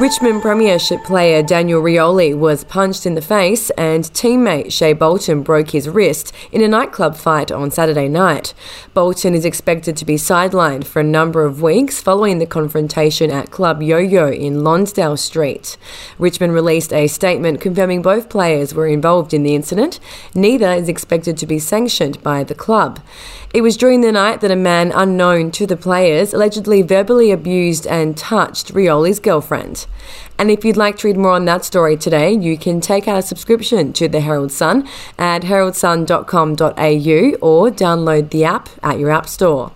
Richmond Premiership player Daniel Rioli was punched in the face and teammate Shai Bolton broke his wrist in a nightclub fight on Saturday night. Bolton is expected to be sidelined for a number of weeks following the confrontation at Club Yo-Yo in Lonsdale Street. Richmond released a statement confirming both players were involved in the incident. Neither is expected to be sanctioned by the club. It was during the night that a man unknown to the players allegedly verbally abused and touched Rioli's girlfriend. And if you'd like to read more on that story today, you can take out a subscription to the Herald Sun at heraldsun.com.au or download the app at your app store.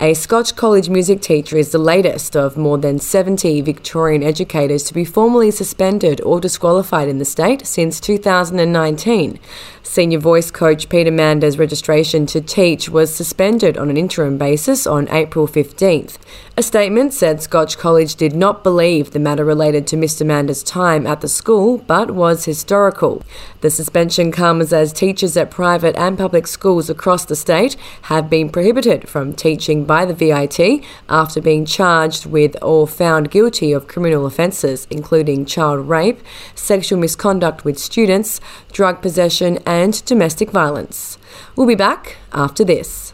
A Scotch College music teacher is the latest of more than 70 Victorian educators to be formally suspended or disqualified in the state since 2019. Senior voice coach Peter Mander's registration to teach was suspended on an interim basis on April 15th. A statement said Scotch College did not believe the matter related to Mr. Mander's time at the school but was historical. The suspension comes as teachers at private and public schools across the state have been prohibited from teaching by the VIT after being charged with or found guilty of criminal offences, including child rape, sexual misconduct with students, drug possession, and domestic violence. We'll be back after this.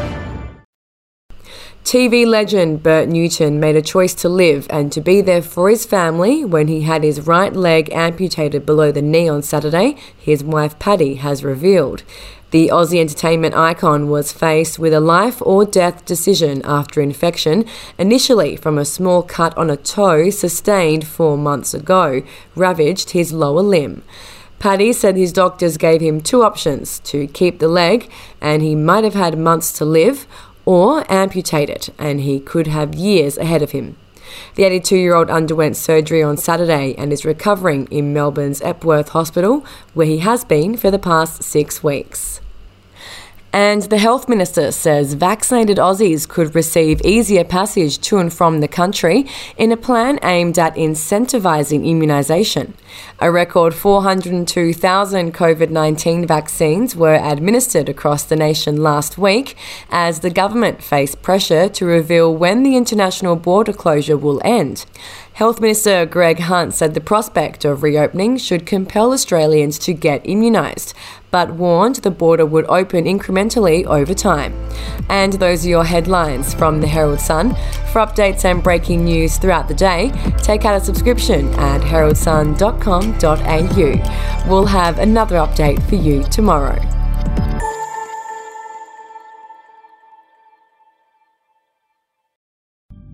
TV legend Bert Newton made a choice to live and to be there for his family when he had his right leg amputated below the knee on Saturday, his wife Patti has revealed. The Aussie entertainment icon was faced with a life or death decision after infection, initially from a small cut on a toe sustained four months ago, ravaged his lower limb. Patti said his doctors gave him two options to keep the leg, and he might have had months to live, or amputate it, and he could have years ahead of him. The 82 year old underwent surgery on Saturday and is recovering in Melbourne's Epworth Hospital, where he has been for the past six weeks. And the health minister says vaccinated Aussies could receive easier passage to and from the country in a plan aimed at incentivising immunisation. A record 402,000 COVID 19 vaccines were administered across the nation last week as the government faced pressure to reveal when the international border closure will end. Health Minister Greg Hunt said the prospect of reopening should compel Australians to get immunised, but warned the border would open incrementally over time. And those are your headlines from the Herald Sun. For updates and breaking news throughout the day, take out a subscription at heraldsun.com.au. We'll have another update for you tomorrow.